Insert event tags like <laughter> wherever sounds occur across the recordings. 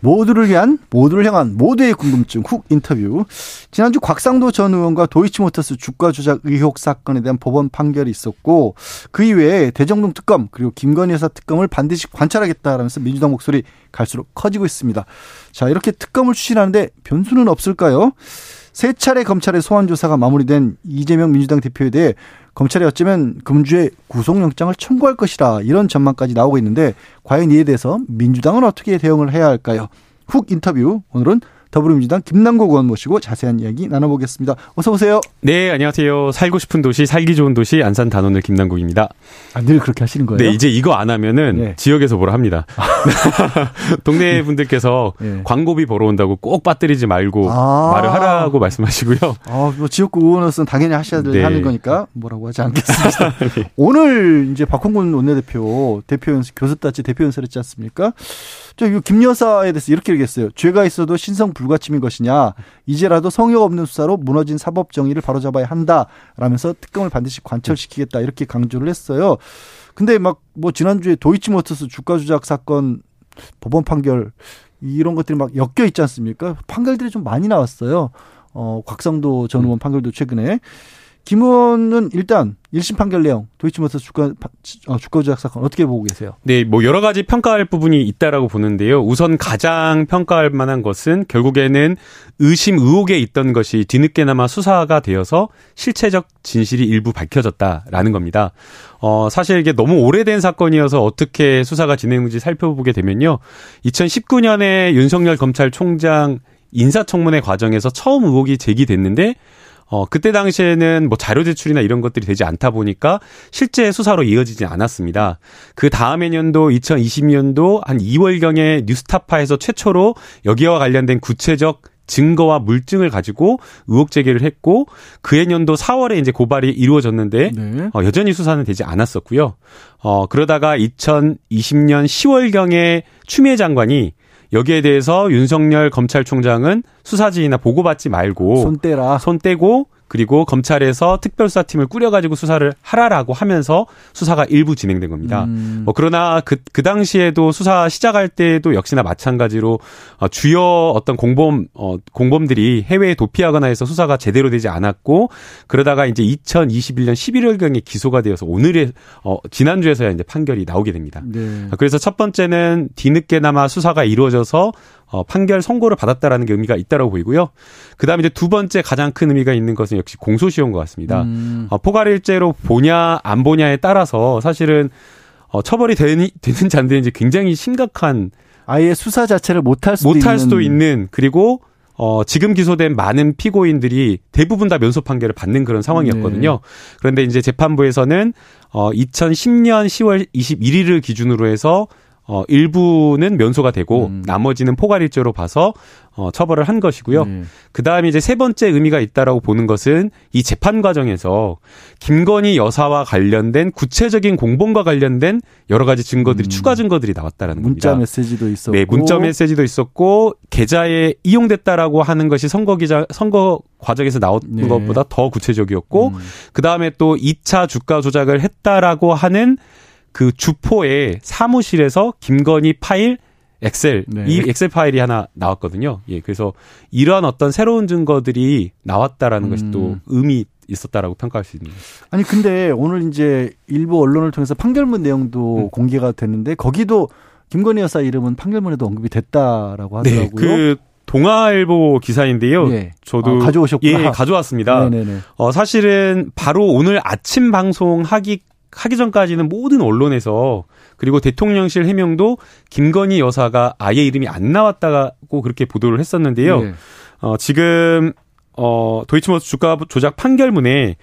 모두를 위한 모두를 향한 모두의 궁금증 훅 인터뷰. 지난주 곽상도 전 의원과 도이치모터스 주가 조작 의혹 사건에 대한 법원 판결이 있었고 그 이외에 대정동 특검 그리고 김건희 여사 특검을 반드시 관찰하겠다라면서 민주당 목소리 갈수록 커지고 있습니다. 자 이렇게 특검을 추진하는데 변수는 없을까요? 세 차례 검찰의 소환 조사가 마무리된 이재명 민주당 대표에 대해 검찰이 어쩌면 금주에 구속영장을 청구할 것이라 이런 전망까지 나오고 있는데 과연 이에 대해서 민주당은 어떻게 대응을 해야 할까요? 훅 인터뷰 오늘은 더불어민주당 김남국 의원 모시고 자세한 이야기 나눠보겠습니다. 어서 오세요. 네, 안녕하세요. 살고 싶은 도시, 살기 좋은 도시 안산 단원을 김남국입니다. 아, 늘 그렇게 하시는 거예요? 네, 이제 이거 안 하면은 네. 지역에서 뭐라 합니다. <laughs> <laughs> 동네 분들께서 네. 광고비 벌어온다고 꼭 빠뜨리지 말고 아~ 말을 하라고 말씀하시고요. 아, 뭐 지역구 의원으로서는 당연히 하셔야 될 네. 하는 거니까 뭐라고 하지 않겠습니다. <laughs> 네. 오늘 이제 박홍근 원내대표 대표 연설 교섭단체 대표 연설했지 않습니까? 저김 여사에 대해서 이렇게 얘기했어요. 죄가 있어도 신성 불가침인 것이냐. 이제라도 성역 없는 수사로 무너진 사법 정의를 바로잡아야 한다라면서 특검을 반드시 관철시키겠다 이렇게 강조를 했어요. 근데 막 뭐 지난주에 도이치모터스 주가 조작 사건 법원 판결 이런 것들이 막 엮여 있지 않습니까? 판결들이 좀 많이 나왔어요. 어, 곽상도 전 의원 판결도 최근에 김 의원은 일단 1심 판결 내용 도이치모터 주가 어, 주가 조작 사건 어떻게 보고 계세요? 네, 뭐 여러 가지 평가할 부분이 있다라고 보는데요. 우선 가장 평가할 만한 것은 결국에는 의심 의혹에 있던 것이 뒤늦게나마 수사가 되어서 실체적 진실이 일부 밝혀졌다라는 겁니다. 어, 사실 이게 너무 오래된 사건이어서 어떻게 수사가 진행되는지 살펴보게 되면요. 2019년에 윤석열 검찰총장 인사청문회 과정에서 처음 의혹이 제기됐는데 어, 그때 당시에는 뭐 자료 제출이나 이런 것들이 되지 않다 보니까 실제 수사로 이어지지 않았습니다. 그 다음 해 년도 2020년도 한 2월경에 뉴스타파에서 최초로 여기와 관련된 구체적 증거와 물증을 가지고 의혹 제기를 했고 그해 년도 4월에 이제 고발이 이루어졌는데 네. 어, 여전히 수사는 되지 않았었고요. 어, 그러다가 2020년 10월 경에 추미애 장관이 여기에 대해서 윤석열 검찰총장은 수사지휘나 보고받지 말고 손 떼라. 손 떼고 그리고 검찰에서 특별수사팀을 꾸려가지고 수사를 하라라고 하면서 수사가 일부 진행된 겁니다. 음. 뭐 그러나 그, 그 당시에도 수사 시작할 때도 역시나 마찬가지로 어, 주요 어떤 공범, 어, 공범들이 해외에 도피하거나 해서 수사가 제대로 되지 않았고 그러다가 이제 2021년 11월경에 기소가 되어서 오늘의, 어, 지난주에서야 이제 판결이 나오게 됩니다. 네. 그래서 첫 번째는 뒤늦게나마 수사가 이루어져서 어, 판결 선고를 받았다라는 게 의미가 있다라고 보이고요. 그다음에 이제 두 번째 가장 큰 의미가 있는 것은 역시 공소시효인 것 같습니다. 음. 어, 포괄일제로 보냐 안 보냐에 따라서 사실은 어, 처벌이 되니, 되는지 안 되는지 굉장히 심각한 아예 수사 자체를 못할 수도 못할 수도 있는 그리고 어, 지금 기소된 많은 피고인들이 대부분 다 면소 판결을 받는 그런 상황이었거든요. 네. 그런데 이제 재판부에서는 어, 2010년 10월 21일을 기준으로 해서 어, 일부는 면소가 되고 음. 나머지는 포괄일죄로 봐서 어, 처벌을 한 것이고요. 음. 그 다음에 이제 세 번째 의미가 있다라고 보는 것은 이 재판 과정에서 김건희 여사와 관련된 구체적인 공범과 관련된 여러 가지 증거들이 음. 추가 증거들이 나왔다라는 문자 겁니다. 문자 메시지도 있었고, 네, 문자 메시지도 있었고 계좌에 이용됐다라고 하는 것이 선거 기자 선거 과정에서 나온 네. 것보다 더 구체적이었고 음. 그 다음에 또 2차 주가 조작을 했다라고 하는 그 주포의 사무실에서 김건희 파일 엑셀 네. 이 엑셀 파일이 하나 나왔거든요. 예, 그래서 이런 어떤 새로운 증거들이 나왔다라는 음. 것이 또 의미 있었다라고 평가할 수 있는. 아니 근데 오늘 이제 일부 언론을 통해서 판결문 내용도 음. 공개가 됐는데 거기도 김건희 여사 이름은 판결문에도 언급이 됐다라고 네, 하더라고요. 네, 그 동아일보 기사인데요. 예. 저도 아, 가져오셨구나. 예, 가져왔습니다. <laughs> 네네네. 어, 사실은 바로 오늘 아침 방송하기 하기 전까지는 모든 언론에서 그리고 대통령실 해명도 김건희 여사가 아예 이름이 안 나왔다고 그렇게 보도를 했었는데요. 네. 어, 지금 어, 도이치모터 주가 조작 판결문에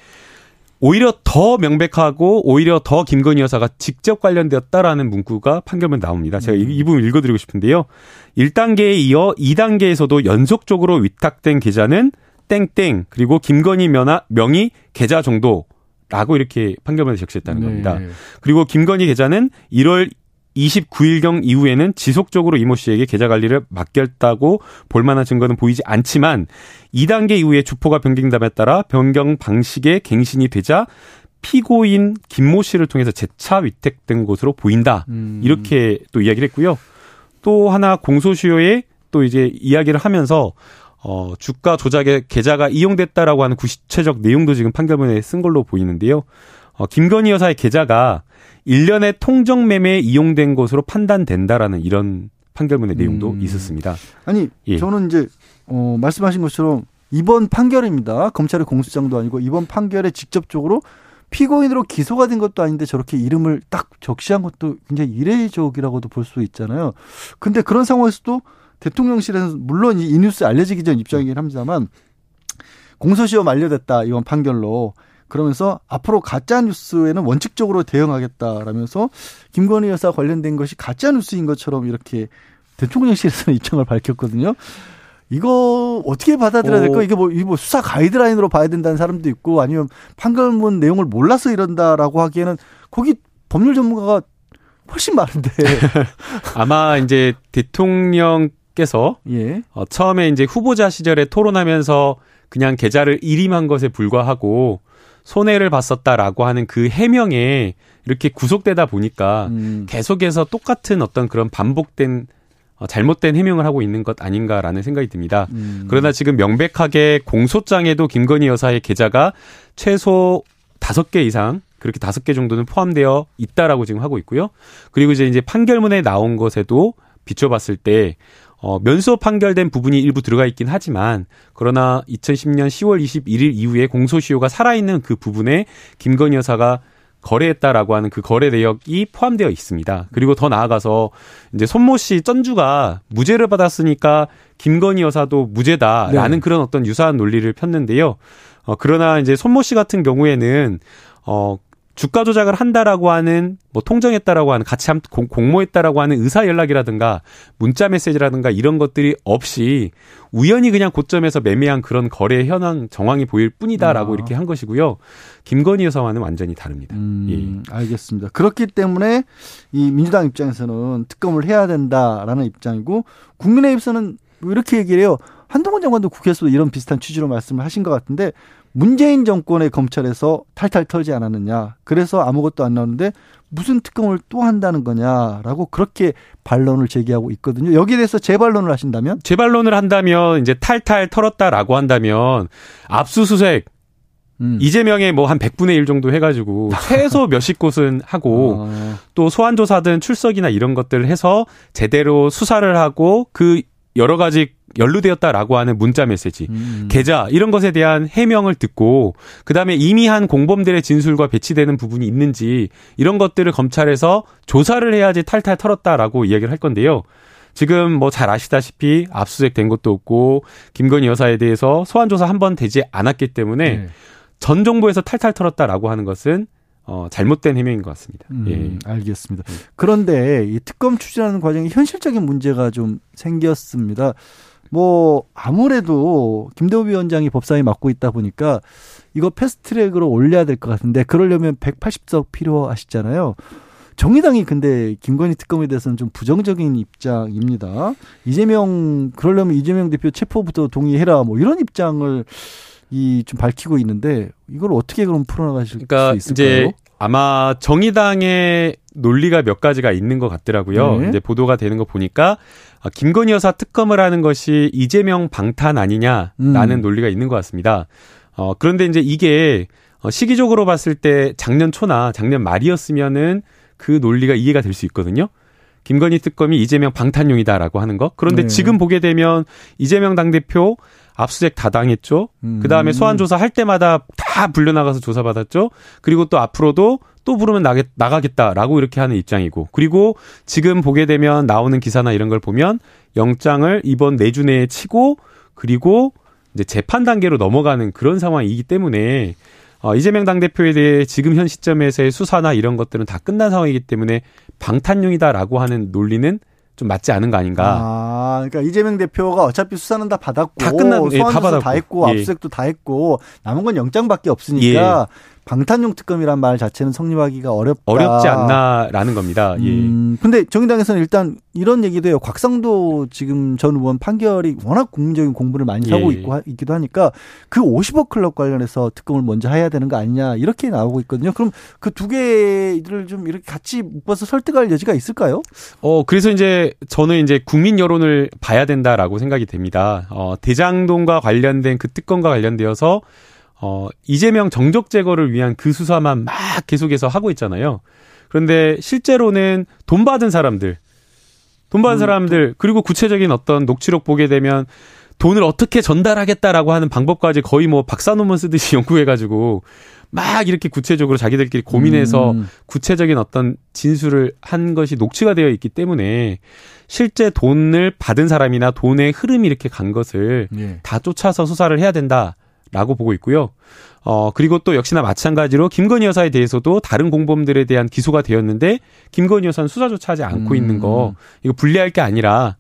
오히려 더 명백하고 오히려 더 김건희 여사가 직접 관련되었다라는 문구가 판결문 나옵니다. 제가 이, 이 부분 읽어드리고 싶은데요. 1단계에 이어 2단계에서도 연속적으로 위탁된 계좌는 땡땡 그리고 김건희 명의 계좌 정도 라고 이렇게 판결문에 적시했다는 네. 겁니다. 그리고 김건희 계좌는 1월 29일경 이후에는 지속적으로 이모 씨에게 계좌 관리를 맡겼다고 볼 만한 증거는 보이지 않지만 2단계 이후에 주포가 변경됨에 따라 변경 방식의 갱신이 되자 피고인 김모 씨를 통해서 재차 위탁된 것으로 보인다. 음. 이렇게 또 이야기를 했고요. 또 하나 공소시효에 또 이제 이야기를 하면서 어, 주가 조작의 계좌가 이용됐다라고 하는 구체적 내용도 지금 판결문에 쓴 걸로 보이는데요. 어, 김건희 여사의 계좌가 일련의 통정 매매에 이용된 것으로 판단된다라는 이런 판결문의 내용도 음. 있었습니다. 아니 예. 저는 이제 어, 말씀하신 것처럼 이번 판결입니다. 검찰의 공소장도 아니고 이번 판결에 직접적으로 피고인으로 기소가 된 것도 아닌데 저렇게 이름을 딱 적시한 것도 굉장히 이례적이라고도 볼 수 있잖아요. 근데 그런 상황에서도 대통령실에서 물론 이 뉴스 알려지기 전 입장이긴 합니다만 공소시효 만료됐다 이번 판결로 그러면서 앞으로 가짜 뉴스에는 원칙적으로 대응하겠다라면서 김건희 여사 관련된 것이 가짜 뉴스인 것처럼 이렇게 대통령실에서는 <laughs> 입장을 밝혔거든요. 이거 어떻게 받아들여야 될까? 어. 이게 뭐, 이게 뭐 수사 가이드라인으로 봐야 된다는 사람도 있고 아니면 판결문 내용을 몰라서 이런다라고 하기에는 거기 법률 전문가가 훨씬 많은데. <laughs> 아마 이제 대통령 께서 예. 어, 처음에 이제 후보자 시절에 토론하면서 그냥 계좌를 일임한 것에 불과하고 손해를 봤었다라고 하는 그 해명에 이렇게 구속되다 보니까 음. 계속해서 똑같은 어떤 그런 반복된 어, 잘못된 해명을 하고 있는 것 아닌가라는 생각이 듭니다. 음. 그러나 지금 명백하게 공소장에도 김건희 여사의 계좌가 최소 다섯 개 이상 그렇게 다섯 개 정도는 포함되어 있다라고 지금 하고 있고요. 그리고 이제 이제 판결문에 나온 것에도 비춰봤을 때 어, 면소 판결된 부분이 일부 들어가 있긴 하지만 그러나 2010년 10월 21일 이후에 공소시효가 살아있는 그 부분에 김건희 여사가 거래했다라고 하는 그 거래 내역이 포함되어 있습니다. 그리고 더 나아가서 이제 손모 씨 전주가 무죄를 받았으니까 김건희 여사도 무죄다라는 네. 그런 어떤 유사한 논리를 폈는데요. 어, 그러나 이제 손모 씨 같은 경우에는 어, 주가 조작을 한다라고 하는 뭐 통정했다라고 하는 같이 함, 공, 공모했다라고 하는 의사 연락이라든가 문자 메시지라든가 이런 것들이 없이 우연히 그냥 고점에서 매매한 그런 거래 현황 정황이 보일 뿐이다라고 아. 이렇게 한 것이고요. 김건희 여사와는 완전히 다릅니다. 음, 알겠습니다. 그렇기 때문에 이 민주당 입장에서는 특검을 해야 된다라는 입장이고 국민의힘에서는 뭐 이렇게 얘기를 해요. 한동훈 장관도 국회에서 이런 비슷한 취지로 말씀을 하신 것 같은데 문재인 정권의 검찰에서 탈탈 털지 않았느냐. 그래서 아무것도 안 나오는데 무슨 특검을 또 한다는 거냐라고 그렇게 반론을 제기하고 있거든요. 여기에 대해서 재반론을 하신다면 재반론을 한다면 이제 탈탈 털었다라고 한다면 압수수색 음. 이재명의 뭐 한 100분의 1 정도 해가지고 <laughs> 최소 몇십 곳은 하고 아, 또 소환조사든 출석이나 이런 것들을 해서 제대로 수사를 하고 그 여러 가지 연루되었다라고 하는 문자 메시지, 음. 계좌 이런 것에 대한 해명을 듣고 그다음에 이미 한 공범들의 진술과 배치되는 부분이 있는지 이런 것들을 검찰에서 조사를 해야지 탈탈 털었다라고 이야기를 할 건데요. 지금 뭐 잘 아시다시피 압수수색 된 것도 없고 김건희 여사에 대해서 소환 조사 한 번 되지 않았기 때문에 네. 전 정부에서 탈탈 털었다라고 하는 것은 어 잘못된 해명인 것 같습니다. 음, 예. 알겠습니다. 그런데 이 특검 추진하는 과정에 현실적인 문제가 좀 생겼습니다. 뭐 아무래도 김대호 위원장이 법사위 맡고 있다 보니까 이거 패스트트랙으로 올려야 될 것 같은데 그러려면 180석 필요하시잖아요. 정의당이 근데 김건희 특검에 대해서는 좀 부정적인 입장입니다. 이재명 그러려면 이재명 대표 체포부터 동의해라 뭐 이런 입장을 이 좀 밝히고 있는데 이걸 어떻게 그럼 풀어나가실 그러니까 수 있을까요? 이제 아마 정의당의 논리가 몇 가지가 있는 것 같더라고요. 네. 이제 보도가 되는 거 보니까 아, 김건희 여사 특검을 하는 것이 이재명 방탄 아니냐라는 음. 논리가 있는 것 같습니다. 어, 그런데 이제 이게 어, 시기적으로 봤을 때 작년 초나 작년 말이었으면은 그 논리가 이해가 될 수 있거든요. 김건희 특검이 이재명 방탄용이다라고 하는 거. 그런데 네. 지금 보게 되면 이재명 당대표 압수수색 다 당했죠. 음. 그 다음에 소환 조사 할 때마다 다 불려 나가서 조사 받았죠. 그리고 또 앞으로도 또 부르면 나겠, 나가겠다라고 이렇게 하는 입장이고. 그리고 지금 보게 되면 나오는 기사나 이런 걸 보면 영장을 이번 내주 내에 치고 그리고 이제 재판 단계로 넘어가는 그런 상황이기 때문에 어, 이재명 당대표에 대해 지금 현 시점에서의 수사나 이런 것들은 다 끝난 상황이기 때문에 방탄용이다라고 하는 논리는 좀 맞지 않은 거 아닌가. 아, 그러니까 이재명 대표가 어차피 수사는 다 받았고, 다 끝난, 예, 다 받았고. 다 했고, 예. 다 했고, 남은 건 영장밖에 없으니까 방탄용 특검이란 말 자체는 성립하기가 어렵다. 어렵지 않나라는 겁니다. 예. 음, 근데 정의당에서는 일단 이런 얘기도 해요. 곽상도 지금 전 의원 판결이 워낙 국민적인 공부를 많이 하고 예. 있고 하- 있기도 하니까 그 50억 클럽 관련해서 특검을 먼저 해야 되는 거 아니냐 이렇게 나오고 있거든요. 그럼 그 두 개를 좀 이렇게 같이 묶어서 설득할 여지가 있을까요? 어, 그래서 이제 저는 이제 국민 여론을 봐야 된다라고 생각이 됩니다. 어, 대장동과 관련된 그 특검과 관련되어서 어, 이재명 정적 제거를 위한 그 수사만 막 계속해서 하고 있잖아요. 그런데 실제로는 돈 받은 사람들, 돈 받은 음, 사람들, 그리고 구체적인 어떤 녹취록 보게 되면 돈을 어떻게 전달하겠다라고 하는 방법까지 거의 뭐 박사 논문 쓰듯이 <laughs> 연구해가지고 막 이렇게 구체적으로 자기들끼리 고민해서 음. 구체적인 어떤 진술을 한 것이 녹취가 되어 있기 때문에 실제 돈을 받은 사람이나 돈의 흐름이 이렇게 간 것을 예. 다 쫓아서 수사를 해야 된다 라고 보고 있고요. 어, 그리고 또 역시나 마찬가지로 김건희 여사에 대해서도 다른 공범들에 대한 기소가 되었는데 김건희 여사는 수사조차 하지 않고 음. 있는 거 이거 분리할 게 아니라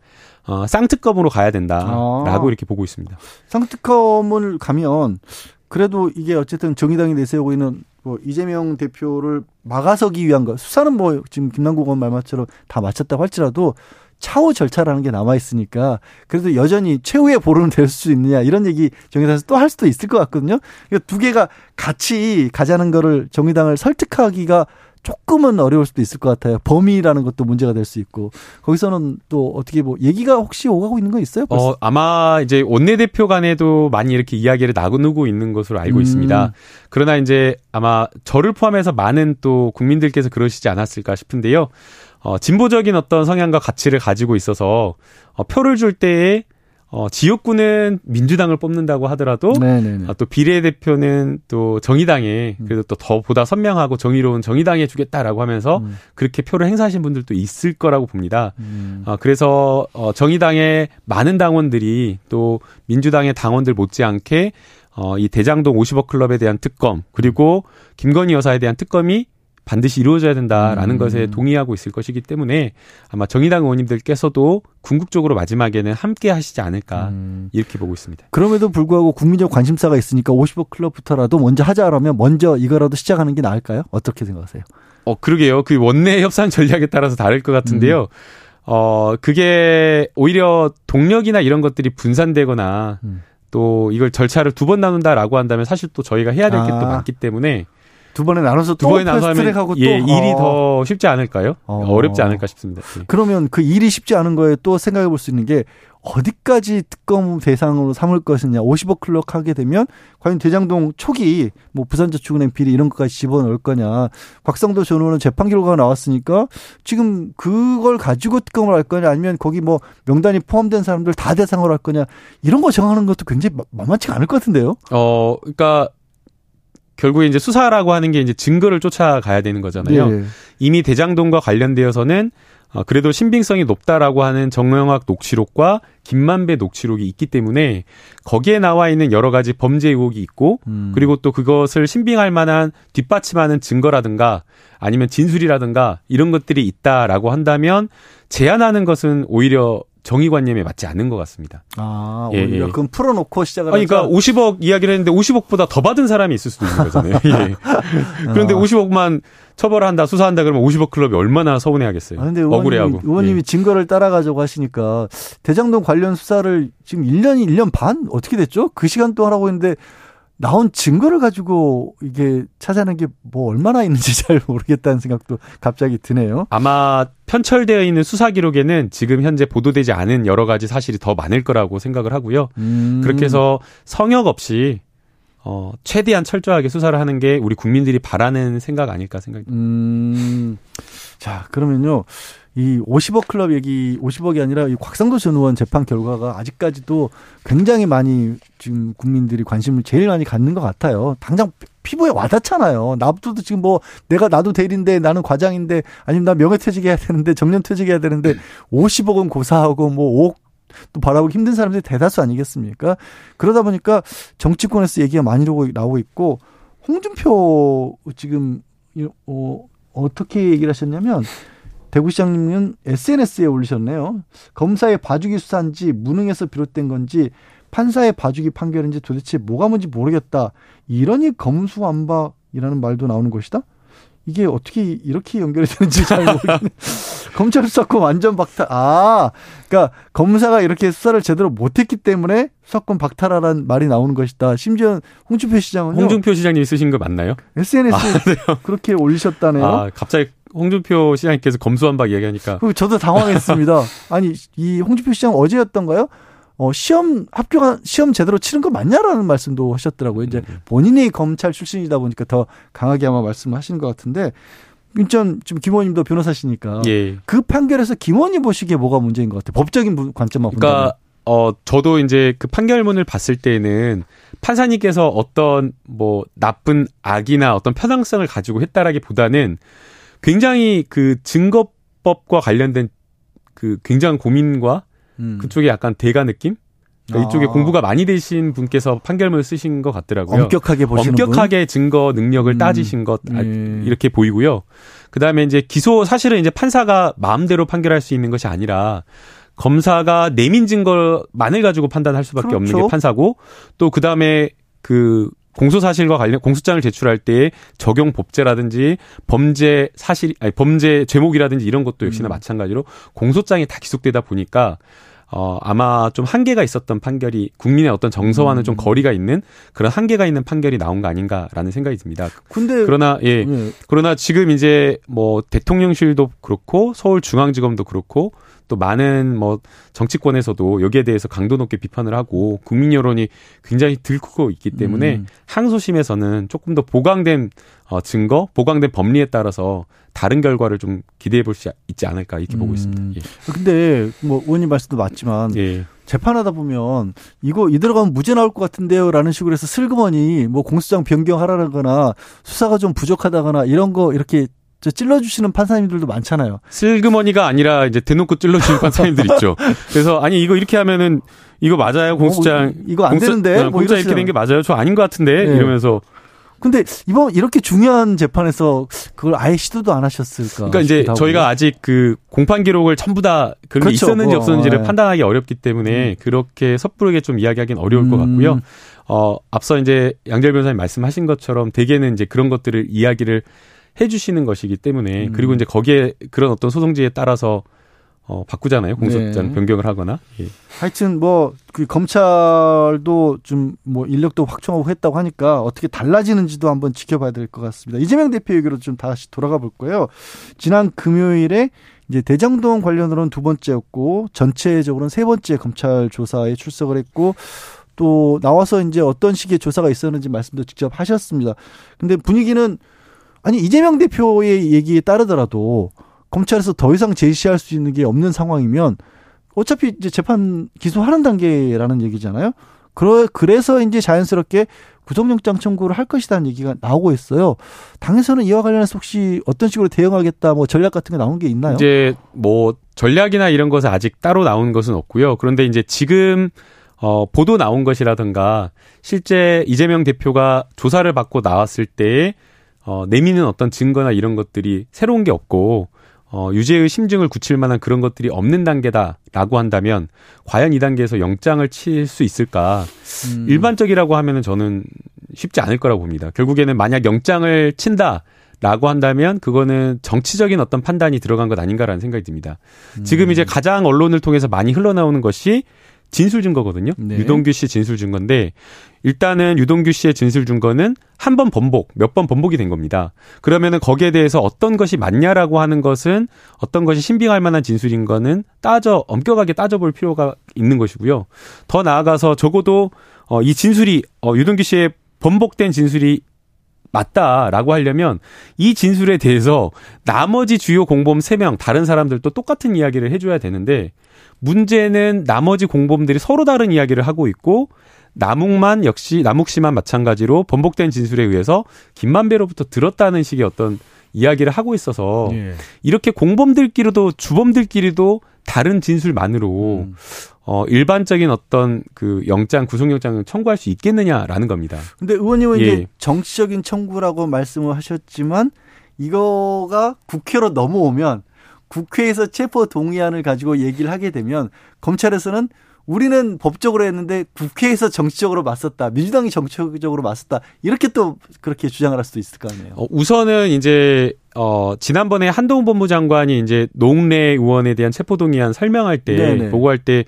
어, 쌍특검으로 가야 된다라고 아. 이렇게 보고 있습니다. 상특검을 가면 그래도 이게 어쨌든 정의당이 내세우고 있는 뭐 이재명 대표를 막아서기 위한 거 수사는 뭐 지금 김남국 의원 말처럼 다 마쳤다고 할지라도 차후 절차라는 게 남아 있으니까 그래도 여전히 최후의 보루는 될 수 있느냐 이런 얘기 정의당에서 또 할 수도 있을 것 같거든요. 그러니까 두 개가 같이 가자는 거를 정의당을 설득하기가 조금은 어려울 수도 있을 것 같아요. 범위라는 것도 문제가 될 수 있고 거기서는 또 어떻게 뭐 얘기가 혹시 오가고 있는 거 있어요? 벌써? 어, 아마 이제 원내 대표 간에도 많이 이렇게 이야기를 나누고 있는 것으로 알고 음. 있습니다. 그러나 이제 아마 저를 포함해서 많은 또 국민들께서 그러시지 않았을까 싶은데요. 어, 진보적인 어떤 성향과 가치를 가지고 있어서 어, 표를 줄 때에 어, 지역구는 민주당을 뽑는다고 하더라도 네네네. 아, 또 비례대표는 또 정의당에 그래도 또 더 보다 선명하고 정의로운 정의당에 주겠다라고 하면서 음. 그렇게 표를 행사하신 분들도 있을 거라고 봅니다. 음. 아, 그래서 어, 정의당의 많은 당원들이 또 민주당의 당원들 못지않게 어, 이 대장동 50억 클럽에 대한 특검 그리고 김건희 여사에 대한 특검이 반드시 이루어져야 된다라는 음. 것에 동의하고 있을 것이기 때문에 아마 정의당 의원님들께서도 궁극적으로 마지막에는 함께 하시지 않을까 음. 이렇게 보고 있습니다. 그럼에도 불구하고 국민적 관심사가 있으니까 50억 클럽부터라도 먼저 하자라면 먼저 이거라도 시작하는 게 나을까요? 어떻게 생각하세요? 어, 그러게요. 그 원내 협상 전략에 따라서 다를 것 같은데요. 음. 어, 그게 오히려 동력이나 이런 것들이 분산되거나 음. 또 이걸 절차를 두 번 나눈다라고 한다면 사실 또 저희가 해야 될 게또 아. 많기 때문에 두 번에 나눠서 두또 번에 나눠서 하면 패스트트랙하고 또 예, 일이 어. 더 쉽지 않을까요? 어. 어렵지 않을까 싶습니다. 예. 그러면 그 일이 쉽지 않은 거에 또 생각해 볼 수 있는 게 어디까지 특검 대상으로 삼을 것이냐. 50억 클럽 하게 되면 과연 대장동 초기 뭐 부산저축은행 비리 이런 것까지 집어넣을 거냐. 곽상도 전 의원은 재판 결과가 나왔으니까 지금 그걸 가지고 특검을 할 거냐 아니면 거기 뭐 명단이 포함된 사람들 다 대상으로 할 거냐. 이런 거 정하는 것도 굉장히 마- 만만치 가 않을 것 같은데요. 어, 그러니까 결국에 이제 수사라고 하는 게 이제 증거를 쫓아가야 되는 거잖아요. 예. 이미 대장동과 관련되어서는 어, 그래도 신빙성이 높다라고 하는 정영학 녹취록과 김만배 녹취록이 있기 때문에 거기에 나와 있는 여러 가지 범죄 의혹이 있고 음. 그리고 또 그것을 신빙할 만한 뒷받침하는 증거라든가 아니면 진술이라든가 이런 것들이 있다라고 한다면 제한하는 것은 오히려 정의관념에 맞지 않는 것 같습니다. 아, 예, 오히려 예. 그럼 풀어놓고 시작을 아니, 그러니까 하자. 50억 이야기를 했는데 50억보다 더 받은 사람이 있을 수도 있는 거잖아요. <laughs> 예. 그런데 어. 50억만 처벌한다, 수사한다 그러면 50억 클럽이 얼마나 서운해하겠어요. 아, 근데 억울해하고. 의원님이, 의원님이 예. 증거를 따라가자고 하시니까 대장동 관련 수사를 지금 1년이 1년 반 어떻게 됐죠? 그 시간 동안 하고 있는데 나온 증거를 가지고 이게 찾아낸 게 뭐 얼마나 있는지 <laughs> 잘 모르겠다는 생각도 갑자기 드네요. 아마 편철되어 있는 수사 기록에는 지금 현재 보도되지 않은 여러 가지 사실이 더 많을 거라고 생각을 하고요. 음. 그렇게 해서 성역 없이 어, 최대한 철저하게 수사를 하는 게 우리 국민들이 바라는 생각 아닐까 생각이 음. 자, 그러면요. 이 50억 클럽 얘기, 50억이 아니라 이 곽상도 전 의원 재판 결과가 아직까지도 굉장히 많이 지금 국민들이 관심을 제일 많이 갖는 것 같아요. 당장 피부에 와닿잖아요. 나도 지금 뭐 내가 나도 대리인데 나는 과장인데 아니면 나 명예퇴직 해야 되는데 정년퇴직 해야 되는데 50억은 고사하고 뭐 5억 또 바라보기 힘든 사람들이 대다수 아니겠습니까? 그러다 보니까 정치권에서 얘기가 많이 나오고 있고 홍준표 지금 어, 어떻게 얘기를 하셨냐면 대구시장님은 SNS에 올리셨네요. 검사의 봐주기 수사인지 무능에서 비롯된 건지 판사의 봐주기 판결인지 도대체 뭐가 뭔지 모르겠다. 이러니 검수완박이라는 말도 나오는 것이다. 이게 어떻게 이렇게 연결이 되는지 잘 모르겠네. <laughs> 검찰 수사권 완전 박탈. 아, 그러니까 검사가 이렇게 수사를 제대로 못했기 때문에 수사권 박탈하라는 말이 나오는 것이다. 심지어 홍준표 시장은요. 홍준표 시장님이 쓰신 거 맞나요? SNS에 아, <laughs> 그렇게 올리셨다네요. 아, 갑자기 홍준표 시장님께서 검수완박 이야기하니까. 저도 당황했습니다. <laughs> 아니, 이 홍준표 시장 어제였던가요? 어, 시험 합격한 시험 제대로 치른 거 맞냐라는 말씀도 하셨더라고요. 이제 음. 본인이 검찰 출신이다 보니까 더 강하게 아마 말씀하시는 것 같은데 인천 지금 김원님도 변호사시니까 예. 그 판결에서 김원님 보시기에 뭐가 문제인 것 같아요. 법적인 관점만 그러니까 본다면. 어 저도 이제 그 판결문을 봤을 때는 판사님께서 어떤 뭐 나쁜 악이나 어떤 편향성을 가지고 했다라기보다는 굉장히 그 증거법과 관련된 그 굉장한 고민과 음. 그쪽에 약간 대가 느낌? 그러니까 아. 이쪽에 공부가 많이 되신 분께서 판결문을 쓰신 것 같더라고요. 엄격하게 보시는 엄격하게 분? 증거 능력을 음. 따지신 것 음. 이렇게 보이고요. 그다음에 이제 기소 사실은 이제 판사가 마음대로 판결할 수 있는 것이 아니라 검사가 내민 증거만을 가지고 판단할 수밖에 그렇죠. 없는 게 판사고 또 그다음에 그 공소 사실과 관련 공소장을 제출할 때 적용 법제라든지 범죄 사실 아니 범죄 제목이라든지 이런 것도 역시나 음. 마찬가지로 공소장이 다 기속되다 보니까 어, 아마 좀 한계가 있었던 판결이 국민의 어떤 정서와는 음. 좀 거리가 있는 그런 한계가 있는 판결이 나온 거 아닌가라는 생각이 듭니다. 근데 그러나 예. 네. 그러나 지금 이제 뭐 대통령실도 그렇고 서울중앙지검도 그렇고 또 많은 뭐 정치권에서도 여기에 대해서 강도 높게 비판을 하고 국민 여론이 굉장히 들고 있기 때문에 음. 항소심에서는 조금 더 보강된 어, 증거, 보강된 법리에 따라서 다른 결과를 좀 기대해 볼 수 있지 않을까 이렇게 음. 보고 있습니다. 음. 예. 근데 뭐 의원님 말씀도 맞지만 예. 재판하다 보면 이거 이대로 가면 무죄 나올 것 같은데요라는 식으로 해서 슬그머니 뭐 공소장 변경하라거나 수사가 좀 부족하다거나 이런 거 이렇게 저 찔러주시는 판사님들도 많잖아요. 슬그머니가 아니라 이제 대놓고 찔러주시는 판사님들 있죠. 그래서 아니 이거 이렇게 하면은 이거 맞아요 공수장 어, 뭐, 이거 안 공수, 되는데 뭐 공수장 이렇게 된 게 맞아요. 저 아닌 것 같은데 네. 이러면서 근데 이번 이렇게 중요한 재판에서 그걸 아예 시도도 안 하셨을까? 그러니까 이제. 저희가 아직 그 공판 기록을 전부 다 그런 그렇죠. 게 있었는지 뭐, 없었는지를 네. 판단하기 어렵기 때문에 음. 그렇게 섣부르게 좀 이야기하기는 어려울 음. 것 같고요. 어 앞서 이제 양재 변호사님 말씀하신 것처럼 대개는 이제 그런 것들을 이야기를 해주시는 것이기 때문에 음. 그리고 이제 거기에 그런 어떤 소송지에 따라서 어, 바꾸잖아요. 공소장 네. 변경을 하거나. 예. 하여튼 뭐, 그 검찰도 좀 뭐 인력도 확충하고 했다고 하니까 어떻게 달라지는지도 한번 지켜봐야 될 것 같습니다. 이재명 대표 얘기로 좀 다시 돌아가 볼 거예요. 지난 금요일에 이제 대장동 관련으로는 두 번째였고 전체적으로는 세 번째 검찰 조사에 출석을 했고 또 나와서 이제 어떤 식의 조사가 있었는지 말씀도 직접 하셨습니다. 근데 분위기는 아니 이재명 대표의 얘기에 따르더라도 검찰에서 더 이상 제시할 수 있는 게 없는 상황이면 어차피 이제 재판 기소하는 단계라는 얘기잖아요. 그러, 그래서 이제 자연스럽게 구속영장 청구를 할 것이라는 얘기가 나오고 있어요. 당에서는 이와 관련해서 혹시 어떤 식으로 대응하겠다 뭐 전략 같은 게 나온 게 있나요? 이제 뭐 전략이나 이런 것은 아직 따로 나온 것은 없고요. 그런데 이제 지금 어 보도 나온 것이라든가 실제 이재명 대표가 조사를 받고 나왔을 때에 어, 내미는 어떤 증거나 이런 것들이 새로운 게 없고 어, 유죄의 심증을 굳힐 만한 그런 것들이 없는 단계다라고 한다면 과연 이 단계에서 영장을 칠 수 있을까? 음. 일반적이라고 하면은 저는 쉽지 않을 거라고 봅니다. 결국에는 만약 영장을 친다. 라고 한다면 그거는 정치적인 어떤 판단이 들어간 것 아닌가라는 생각이 듭니다. 음. 지금 이제 가장 언론을 통해서 많이 흘러나오는 것이 진술 증거거든요. 네. 유동규 씨 진술 증거인데 일단은 유동규 씨의 진술 증거는 한 번 번복, 몇 번 번복이 된 겁니다. 그러면은 거기에 대해서 어떤 것이 맞냐라고 하는 것은 어떤 것이 신빙할 만한 진술인 거는 따져 엄격하게 따져볼 필요가 있는 것이고요. 더 나아가서 적어도 어, 이 진술이 어, 유동규 씨의 번복된 진술이 맞다라고 하려면 이 진술에 대해서 나머지 주요 공범 3명 다른 사람들도 똑같은 이야기를 해줘야 되는데 문제는 나머지 공범들이 서로 다른 이야기를 하고 있고 남욱만 역시 남욱 씨만 마찬가지로 번복된 진술에 의해서 김만배로부터 들었다는 식의 어떤 이야기를 하고 있어서 예. 이렇게 공범들끼리도 주범들끼리도 다른 진술만으로 음. 어 일반적인 어떤 그 영장 구속영장을 청구할 수 있겠느냐라는 겁니다. 근데 의원님은 예. 이제 정치적인 청구라고 말씀을 하셨지만 이거가 국회로 넘어오면 국회에서 체포 동의안을 가지고 얘기를 하게 되면 검찰에서는 우리는 법적으로 했는데 국회에서 정치적으로 맞섰다. 민주당이 정치적으로 맞섰다. 이렇게 또 그렇게 주장을 할 수도 있을 거 아니에요. 어, 우선은 이제 어 지난번에 한동훈 법무장관이 이제 노웅래 의원에 대한 체포동의안 설명할 때 네네. 보고할 때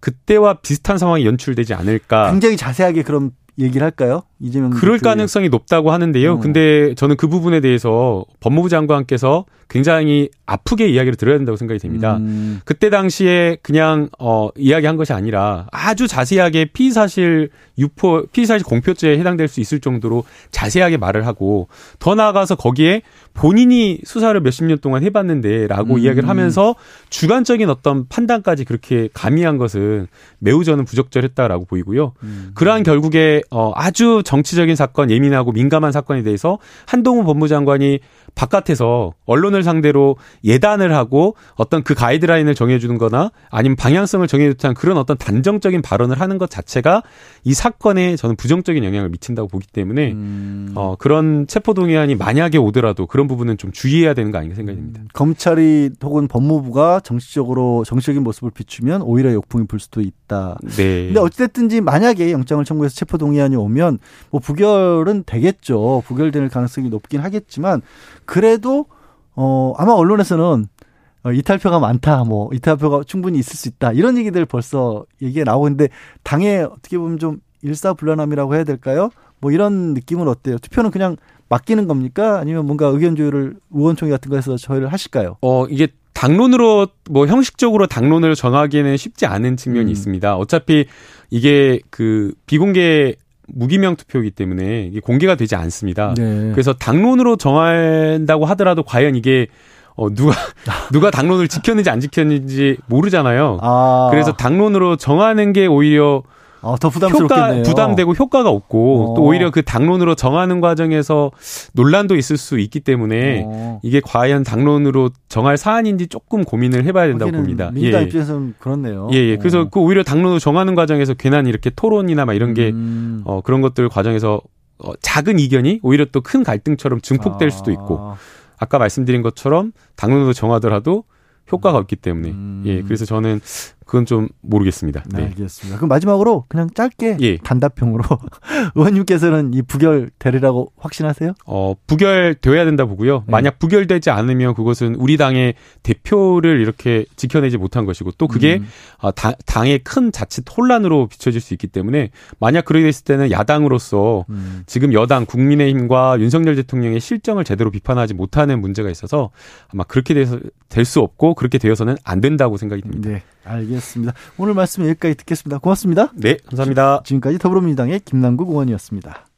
그때와 비슷한 상황이 연출되지 않을까. 굉장히 자세하게 그럼 얘기를 할까요? 이재명 그럴 대표의. 가능성이 높다고 하는데요. 음. 근데 저는 그 부분에 대해서 법무부 장관께서 굉장히 아프게 이야기를 들어야 된다고 생각이 됩니다. 음. 그때 당시에 그냥 어 이야기한 것이 아니라 아주 자세하게 피의 사실 유포 피의 사실 공표죄에 해당될 수 있을 정도로 자세하게 말을 하고 더 나아가서 거기에 본인이 수사를 몇십 년 동안 해봤는데라고 음. 이야기를 하면서 주관적인 어떤 판단까지 그렇게 가미한 것은 매우 저는 부적절했다라고 보이고요. 음. 그러한 결국에 어 아주 정치적인 사건 예민하고 민감한 사건에 대해서 한동훈 법무장관이 바깥에서 언론을 상대로 예단을 하고 어떤 그 가이드라인을 정해주는 거나 아니면 방향성을 정해주는 그런 어떤 단정적인 발언을 하는 것 자체가 이 사건에 저는 부정적인 영향을 미친다고 보기 때문에 음. 어 그런 체포동의안이 만약에 오더라도 그런 부분은 좀 주의해야 되는 거 아닌가 생각이 듭니다. 검찰이 혹은 법무부가 정치적으로 정치적인 모습을 비추면 오히려 역풍이 불 수도 있다. 네. 근데 어찌됐든지 만약에 영장을 청구해서 체포 동의안이 오면 뭐 부결은 되겠죠. 부결될 가능성이 높긴 하겠지만 그래도 어 아마 언론에서는 어, 이탈표가 많다, 뭐 이탈표가 충분히 있을 수 있다 이런 얘기들 벌써 얘기가 나오고 있는데 당에 어떻게 보면 좀 일사불란함이라고 해야 될까요? 뭐 이런 느낌은 어때요? 투표는 그냥 맡기는 겁니까? 아니면 뭔가 의견 조율을 의원총회 같은 거에서 저희를 하실까요? 어, 이게 당론으로 뭐 형식적으로 당론을 정하기에는 쉽지 않은 측면이 음. 있습니다. 어차피 이게 그 비공개 무기명 투표이기 때문에 이게 공개가 되지 않습니다. 네. 그래서 당론으로 정한다고 하더라도 과연 이게 어 누가 <laughs> 누가 당론을 지켰는지 안 지켰는지 모르잖아요. 아, 그래서 당론으로 정하는 게 오히려 아, 더 효과 부담스럽겠네요. 부담되고 효과가 없고 어. 또 오히려 그 당론으로 정하는 과정에서 논란도 있을 수 있기 때문에 어. 이게 과연 당론으로 정할 사안인지 조금 고민을 해봐야 된다고 봅니다. 민주당 예. 입장에서는 그렇네요. 예, 예. 그래서 어. 그 오히려 당론을 정하는 과정에서 괜한 이렇게 토론이나 막 이런 게, 음. 어, 그런 것들 과정에서 어, 작은 이견이 오히려 또 큰 갈등처럼 증폭될 수도 있고, 아. 아까 말씀드린 것처럼 당론으로 정하더라도 효과가 없기 때문에, 음. 예. 그래서 저는 그건 좀 모르겠습니다. 네, 네. 알겠습니다. 그럼 마지막으로 그냥 짧게 예. 단답형으로 <laughs> 의원님께서는 이 부결 되리라고 확신하세요? 어, 부결되어야 된다 보고요. 네. 만약 부결되지 않으면 그것은 우리 당의 대표를 이렇게 지켜내지 못한 것이고 또 그게 음. 아, 다- 당의 큰 자칫 혼란으로 비춰질 수 있기 때문에 만약 그렇게 됐을 때는 야당으로서 음. 지금 여당 국민의힘과 윤석열 대통령의 실정을 제대로 비판하지 못하는 문제가 있어서 아마 그렇게 돼서 될 수 없고 그렇게 되어서는 안 된다고 생각이 듭니다. 네, 알겠습니다. 오늘 말씀 여기까지 듣겠습니다. 고맙습니다. 네, 감사합니다. 지금까지 더불어민주당의 김남국 의원이었습니다.